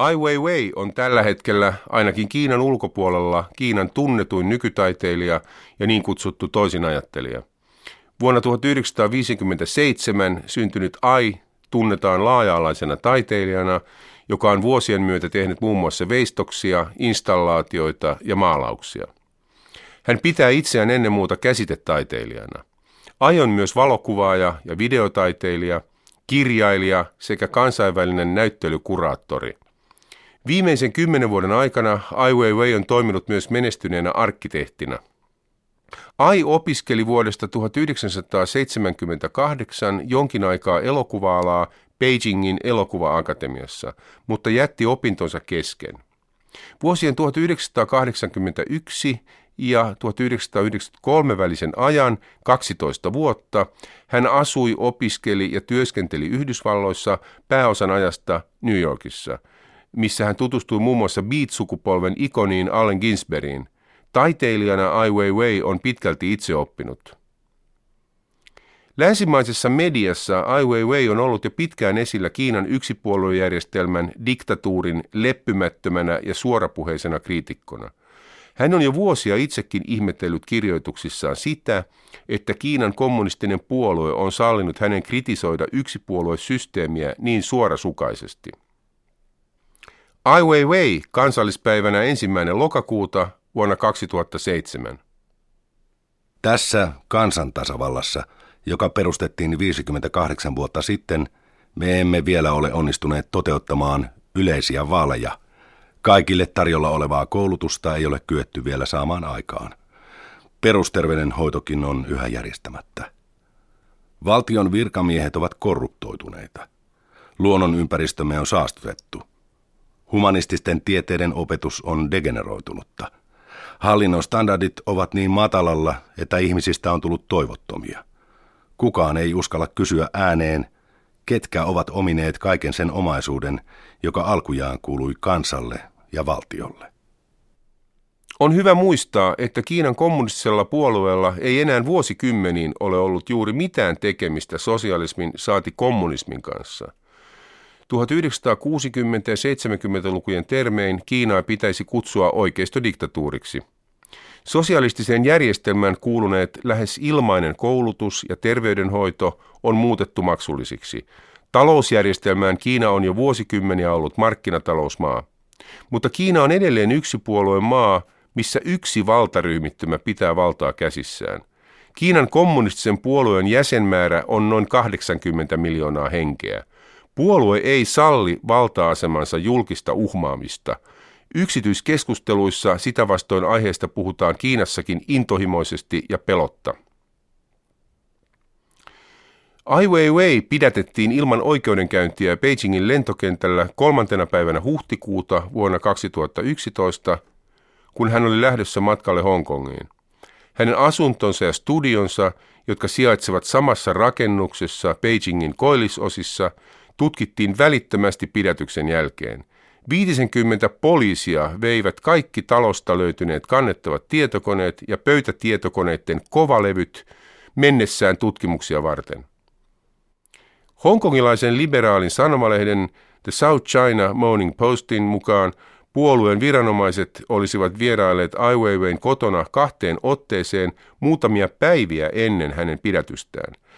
Ai Weiwei on tällä hetkellä ainakin Kiinan ulkopuolella Kiinan tunnetuin nykytaiteilija ja niin kutsuttu toisinajattelija. Vuonna 1957 syntynyt Ai tunnetaan laaja-alaisena taiteilijana, joka on vuosien myötä tehnyt muun muassa veistoksia, installaatioita ja maalauksia. Hän pitää itseään ennen muuta käsitetaiteilijana. Ai on myös valokuvaaja ja videotaiteilija, kirjailija sekä kansainvälinen näyttelykuraattori – Viimeisen kymmenen vuoden aikana Ai Weiwei on toiminut myös menestyneenä arkkitehtina. Ai opiskeli vuodesta 1978 jonkin aikaa elokuva-alaa Beijingin elokuva-akatemiassa, mutta jätti opintonsa kesken. Vuosien 1981 ja 1993 välisen ajan, 12 vuotta, hän asui, opiskeli ja työskenteli Yhdysvalloissa pääosan ajasta New Yorkissa – missä hän tutustui muun muassa Beat-sukupolven ikoniin Allen Ginsbergiin. Taiteilijana Ai Weiwei on pitkälti itse oppinut. Länsimaisessa mediassa Ai Weiwei on ollut jo pitkään esillä Kiinan yksipuoluejärjestelmän diktatuurin leppymättömänä ja suorapuheisena kriitikkona. Hän on jo vuosia itsekin ihmetellyt kirjoituksissaan sitä, että Kiinan kommunistinen puolue on sallinut hänen kritisoida yksipuoluesysteemiä niin suorasukaisesti. Ai Weiwei kansallispäivänä ensimmäinen lokakuuta vuonna 2007. Tässä kansantasavallassa, joka perustettiin 58 vuotta sitten, me emme vielä ole onnistuneet toteuttamaan yleisiä vaaleja. Kaikille tarjolla olevaa koulutusta ei ole kyetty vielä saamaan aikaan. Perusterveydenhoitokin on yhä järjestämättä. Valtion virkamiehet ovat korruptoituneita. Luonnon ympäristömme on saastutettu. Humanististen tieteiden opetus on degeneroitunutta. Hallinnon standardit ovat niin matalalla, että ihmisistä on tullut toivottomia. Kukaan ei uskalla kysyä ääneen, ketkä ovat omineet kaiken sen omaisuuden, joka alkujaan kuului kansalle ja valtiolle. On hyvä muistaa, että Kiinan kommunistisella puolueella ei enää vuosikymmeniin ole ollut juuri mitään tekemistä sosialismin saati kommunismin kanssa – 1960- ja 70-lukujen termein Kiinaa pitäisi kutsua oikeistodiktatuuriksi. Sosialistiseen järjestelmään kuuluneet lähes ilmainen koulutus ja terveydenhoito on muutettu maksullisiksi. Talousjärjestelmään Kiina on jo vuosikymmeniä ollut markkinatalousmaa. Mutta Kiina on edelleen yksipuolueen maa, missä yksi valtaryhmittymä pitää valtaa käsissään. Kiinan kommunistisen puolueen jäsenmäärä on noin 80 miljoonaa henkeä. Puolue ei salli valta-asemansa julkista uhmaamista. Yksityiskeskusteluissa sitä vastoin aiheesta puhutaan Kiinassakin intohimoisesti ja pelotta. Ai Weiwei pidätettiin ilman oikeudenkäyntiä Beijingin lentokentällä kolmantena päivänä huhtikuuta vuonna 2011, kun hän oli lähdössä matkalle Hongkongiin. Hänen asuntonsa ja studionsa, jotka sijaitsevat samassa rakennuksessa Beijingin koillisosissa, tutkittiin välittömästi pidätyksen jälkeen. 50 poliisia veivät kaikki talosta löytyneet kannettavat tietokoneet ja pöytätietokoneiden kovalevyt mennessään tutkimuksia varten. Hongkongilaisen liberaalin sanomalehden The South China Morning Postin mukaan puolueen viranomaiset olisivat vierailleet Ai Weiwein kotona kahteen otteeseen muutamia päiviä ennen hänen pidätystään –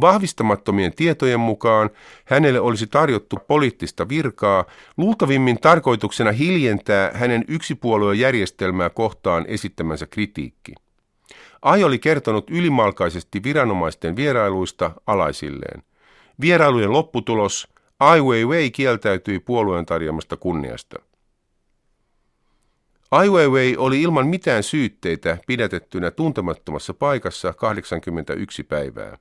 Vahvistamattomien tietojen mukaan hänelle olisi tarjottu poliittista virkaa, luultavimmin tarkoituksena hiljentää hänen yksipuoluejärjestelmää kohtaan esittämänsä kritiikki. Ai oli kertonut ylimalkaisesti viranomaisten vierailuista alaisilleen. Vierailujen lopputulos Ai Weiwei kieltäytyi puolueen tarjoamasta kunniasta. Ai Weiwei oli ilman mitään syytteitä pidätettynä tuntemattomassa paikassa 81 päivää.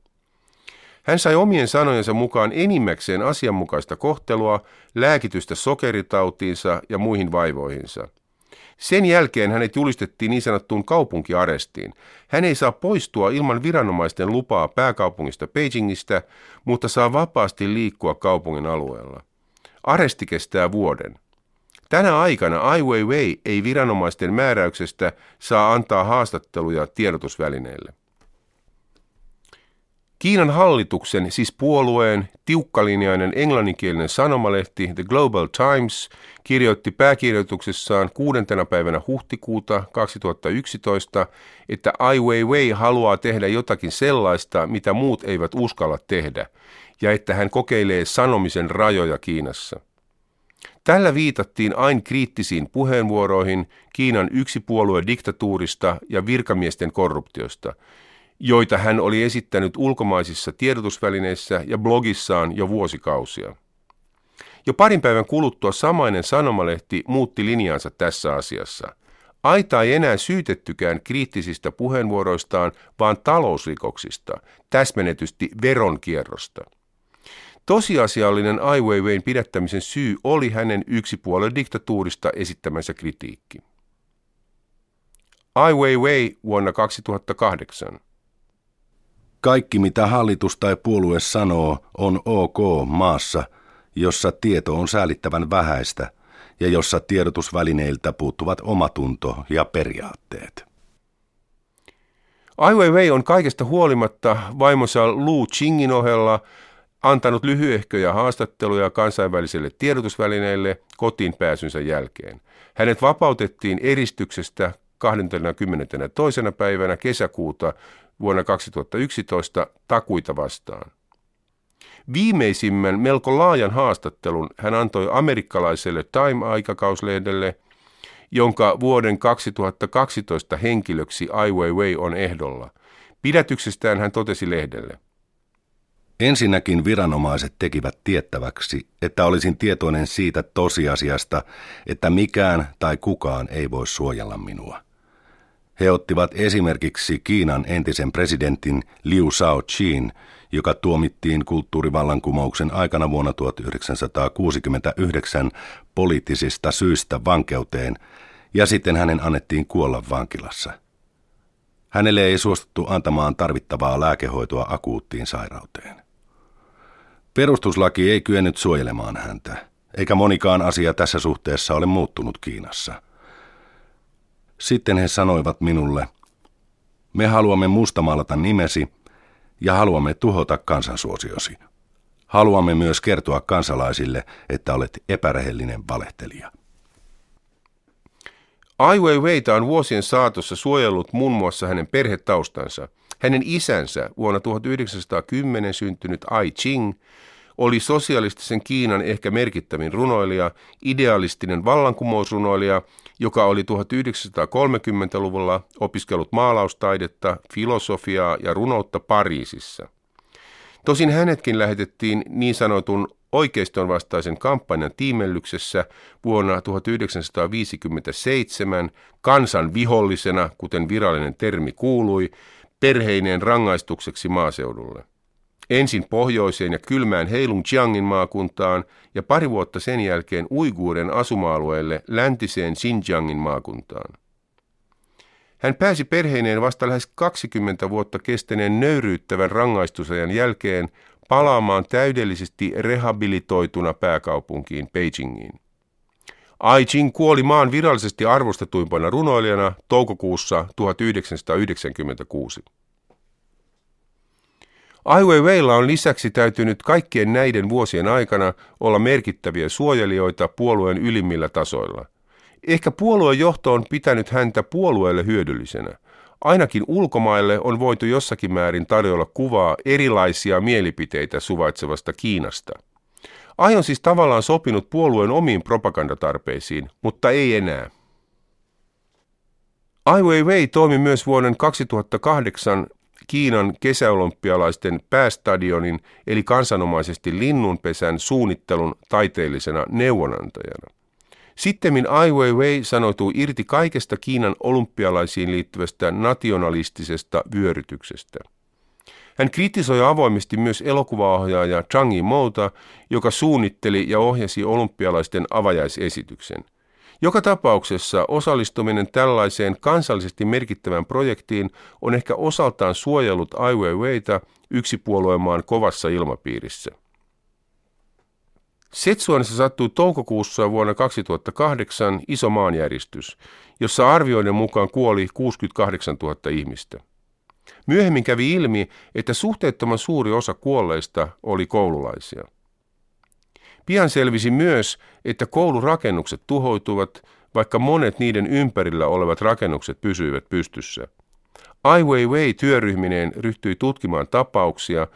Hän sai omien sanojensa mukaan enimmäkseen asianmukaista kohtelua, lääkitystä sokeritautiinsa ja muihin vaivoihinsa. Sen jälkeen hänet julistettiin niin sanottuun kaupunkiarestiin. Hän ei saa poistua ilman viranomaisten lupaa pääkaupungista Beijingistä, mutta saa vapaasti liikkua kaupungin alueella. Aresti kestää vuoden. Tänä aikana Ai Weiwei ei viranomaisten määräyksestä saa antaa haastatteluja tiedotusvälineille. Kiinan hallituksen, siis puolueen, tiukkalinjainen englanninkielinen sanomalehti The Global Times kirjoitti pääkirjoituksessaan kuudentena päivänä huhtikuuta 2011, että Ai Weiwei haluaa tehdä jotakin sellaista, mitä muut eivät uskalla tehdä, ja että hän kokeilee sanomisen rajoja Kiinassa. Tällä viitattiin aina kriittisiin puheenvuoroihin Kiinan diktatuurista ja virkamiesten korruptiosta, joita hän oli esittänyt ulkomaisissa tiedotusvälineissä ja blogissaan jo vuosikausia. Jo parin päivän kuluttua samainen sanomalehti muutti linjaansa tässä asiassa. Aita ei enää syytettykään kriittisistä puheenvuoroistaan, vaan talousrikoksista, täsmennetysti veronkierrosta. Tosiasiallinen Ai Weiwein pidättämisen syy oli hänen yksipuolen diktatuurista esittämänsä kritiikki. Ai Weiwei vuonna 2008. Kaikki mitä hallitus tai puolue sanoo on ok maassa, jossa tieto on säälittävän vähäistä ja jossa tiedotusvälineiltä puuttuvat omatunto ja periaatteet. Ai Weiwei on kaikesta huolimatta vaimonsa Lu Qingin ohella antanut lyhyehköjä haastatteluja kansainvälisille tiedotusvälineille kotiin pääsynsä jälkeen. Hänet vapautettiin eristyksestä 22. päivänä kesäkuuta vuonna 2011 takuita vastaan. Viimeisimmän melko laajan haastattelun hän antoi amerikkalaiselle Time-aikakauslehdelle, jonka vuoden 2012 henkilöksi Ai Weiwei on ehdolla. Pidätyksestään hän totesi lehdelle – Ensinnäkin viranomaiset tekivät tiettäväksi, että olisin tietoinen siitä tosiasiasta, että mikään tai kukaan ei voi suojella minua. He ottivat esimerkiksi Kiinan entisen presidentin Liu Shaoqin, joka tuomittiin kulttuurivallankumouksen aikana vuonna 1969 poliittisista syistä vankeuteen, ja sitten hänen annettiin kuolla vankilassa. Hänelle ei suostuttu antamaan tarvittavaa lääkehoitoa akuuttiin sairauteen. Perustuslaki ei kyennyt suojelemaan häntä, eikä monikaan asia tässä suhteessa ole muuttunut Kiinassa. Sitten he sanoivat minulle, me haluamme mustamaalata nimesi ja haluamme tuhota kansansuosiosi. Haluamme myös kertoa kansalaisille, että olet epärehellinen valehtelija. Ai Weiweita on vuosien saatossa suojellut muun muassa hänen perhetaustansa. Hänen isänsä, vuonna 1910 syntynyt Ai Ching, oli sosialistisen Kiinan ehkä merkittävin runoilija, idealistinen vallankumousrunoilija, joka oli 1930-luvulla opiskellut maalaustaidetta, filosofiaa ja runoutta Pariisissa. Tosin hänetkin lähetettiin niin sanotun oikeiston vastaisen kampanjan tiimellyksessä vuonna 1957 kansan vihollisena, kuten virallinen termi kuului, perheineen rangaistukseksi maaseudulle. Ensin pohjoiseen ja kylmään Heilongjiangin maakuntaan ja pari vuotta sen jälkeen Uiguuren asuma-alueelle läntiseen Xinjiangin maakuntaan. Hän pääsi perheineen vasta lähes 20 vuotta kestäneen nöyryyttävän rangaistusajan jälkeen palaamaan täydellisesti rehabilitoituna pääkaupunkiin Beijingiin. Ai Ching kuoli maan virallisesti arvostetuimpana runoilijana toukokuussa 1996. Ai Weiweilla on lisäksi täytynyt kaikkien näiden vuosien aikana olla merkittäviä suojelijoita puolueen ylimmillä tasoilla. Ehkä puolueen johto on pitänyt häntä puolueelle hyödyllisenä. Ainakin ulkomaille on voitu jossakin määrin tarjolla kuvaa erilaisia mielipiteitä suvaitsevasta Kiinasta. Ai on siis tavallaan sopinut puolueen omiin propagandatarpeisiin, mutta ei enää. Ai Weiwei toimi myös vuoden 2008 Kiinan kesäolympialaisten päästadionin eli kansanomaisesti linnunpesän suunnittelun taiteellisena neuvonantajana. Sittemmin Ai Weiwei sanoitui irti kaikesta Kiinan olympialaisiin liittyvästä nationalistisesta vyörytyksestä. Hän kritisoi avoimesti myös elokuvaohjaaja Zhang Yimouta, joka suunnitteli ja ohjasi olympialaisten avajaisesityksen – joka tapauksessa osallistuminen tällaiseen kansallisesti merkittävään projektiin on ehkä osaltaan suojellut Ai Weiweitä yksipuoluemaan kovassa ilmapiirissä. Setsuanissa sattui toukokuussa vuonna 2008 iso maanjäristys, jossa arvioiden mukaan kuoli 68 000 ihmistä. Myöhemmin kävi ilmi, että suhteettoman suuri osa kuolleista oli koululaisia. Pian selvisi myös, että koulurakennukset tuhoituvat, vaikka monet niiden ympärillä olevat rakennukset pysyivät pystyssä. Ai Weiwei työryhmineen ryhtyi tutkimaan tapauksia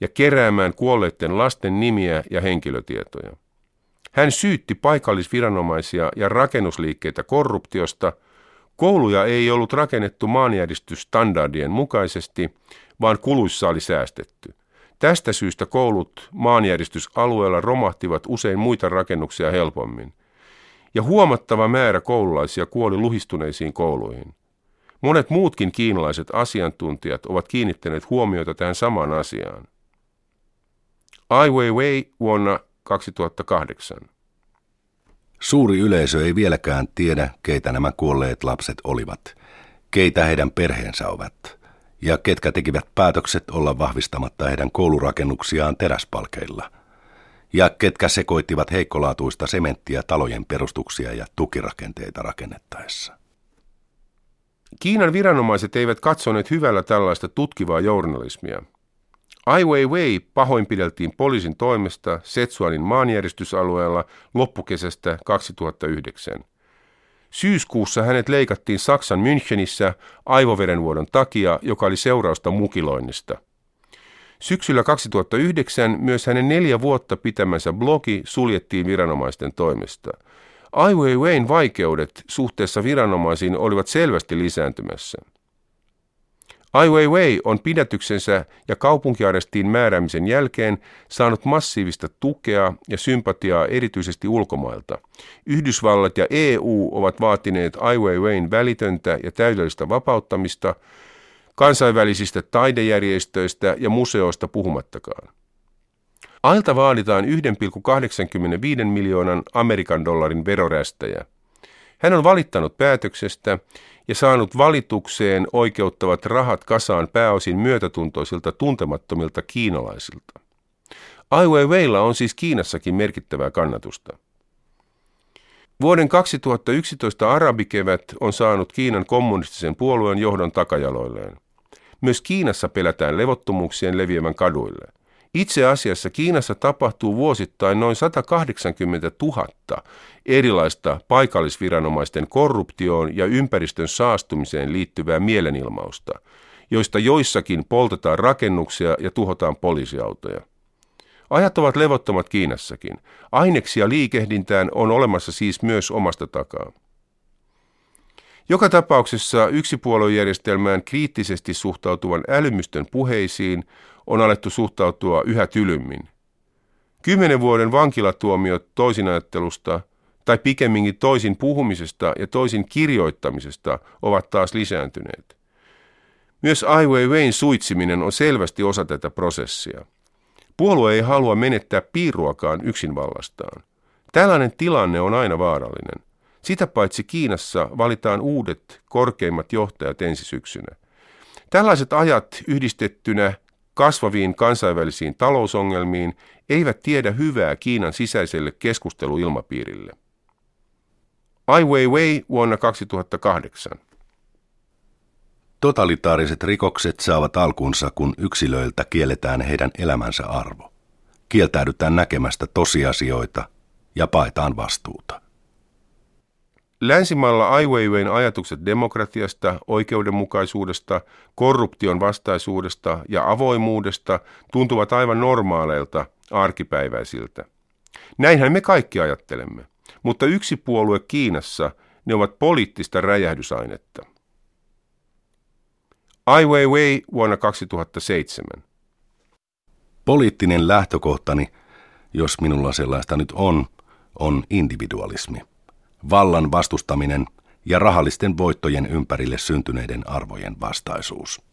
ja keräämään kuolleiden lasten nimiä ja henkilötietoja. Hän syytti paikallisviranomaisia ja rakennusliikkeitä korruptiosta. Kouluja ei ollut rakennettu maanjäristysstandardien mukaisesti, vaan kuluissa oli säästetty. Tästä syystä koulut maanjäristysalueella romahtivat usein muita rakennuksia helpommin. Ja huomattava määrä koululaisia kuoli luhistuneisiin kouluihin. Monet muutkin kiinalaiset asiantuntijat ovat kiinnittäneet huomiota tähän samaan asiaan. Ai Weiwei vuonna 2008. Suuri yleisö ei vieläkään tiedä, keitä nämä kuolleet lapset olivat, keitä heidän perheensä ovat, ja ketkä tekivät päätökset olla vahvistamatta heidän koulurakennuksiaan teräspalkeilla, ja ketkä sekoittivat heikkolaatuista sementtiä talojen perustuksia ja tukirakenteita rakennettaessa. Kiinan viranomaiset eivät katsoneet hyvällä tällaista tutkivaa journalismia – Ai Weiwei pahoinpideltiin poliisin toimesta Setsuanin maanjäristysalueella loppukesästä 2009. Syyskuussa hänet leikattiin Saksan Münchenissä aivoverenvuodon takia, joka oli seurausta mukiloinnista. Syksyllä 2009 myös hänen neljä vuotta pitämänsä blogi suljettiin viranomaisten toimesta. Ai Weiwein vaikeudet suhteessa viranomaisiin olivat selvästi lisääntymässä. Ai Weiwei on pidätyksensä ja kaupunkiarestiin määräämisen jälkeen saanut massiivista tukea ja sympatiaa erityisesti ulkomailta. Yhdysvallat ja EU ovat vaatineet Ai Weiwein välitöntä ja täydellistä vapauttamista kansainvälisistä taidejärjestöistä ja museoista puhumattakaan. Ailta vaaditaan 1,85 miljoonan Amerikan dollarin verorästäjä. Hän on valittanut päätöksestä ja saanut valitukseen oikeuttavat rahat kasaan pääosin myötätuntoisilta tuntemattomilta kiinalaisilta. Ai Weiweilla on siis Kiinassakin merkittävää kannatusta. Vuoden 2011 arabikevät on saanut Kiinan kommunistisen puolueen johdon takajaloilleen. Myös Kiinassa pelätään levottomuuksien leviämän kaduille. Itse asiassa Kiinassa tapahtuu vuosittain noin 180 000 erilaista paikallisviranomaisten korruptioon ja ympäristön saastumiseen liittyvää mielenilmausta, joista joissakin poltetaan rakennuksia ja tuhotaan poliisiautoja. Ajat ovat levottomat Kiinassakin. Aineksia liikehdintään on olemassa siis myös omasta takaa. Joka tapauksessa yksipuoluejärjestelmään kriittisesti suhtautuvan älymystön puheisiin on alettu suhtautua yhä tylymmin. Kymmenen vuoden vankilatuomiot toisinajattelusta tai pikemminkin toisin puhumisesta ja toisin kirjoittamisesta ovat taas lisääntyneet. Myös Ai Weiwein suitsiminen on selvästi osa tätä prosessia. Puolue ei halua menettää piiruakaan yksinvallastaan. Tällainen tilanne on aina vaarallinen. Sitä paitsi Kiinassa valitaan uudet korkeimmat johtajat ensi syksynä. Tällaiset ajat yhdistettynä kasvaviin kansainvälisiin talousongelmiin eivät tiedä hyvää Kiinan sisäiselle keskusteluilmapiirille. Ai Weiwei vuonna 2008. Totalitaariset rikokset saavat alkunsa, kun yksilöiltä kielletään heidän elämänsä arvo. Kieltäydytään näkemästä tosiasioita ja paetaan vastuuta. Länsimaalla Ai Weiwein ajatukset demokratiasta, oikeudenmukaisuudesta, korruption vastaisuudesta ja avoimuudesta tuntuvat aivan normaaleilta, arkipäiväisiltä. Näinhän me kaikki ajattelemme, mutta yksi puolue Kiinassa ne ovat poliittista räjähdysainetta. Ai Weiwei vuonna 2007. Poliittinen lähtökohtani, jos minulla sellaista nyt on, on individualismi vallan vastustaminen ja rahallisten voittojen ympärille syntyneiden arvojen vastaisuus.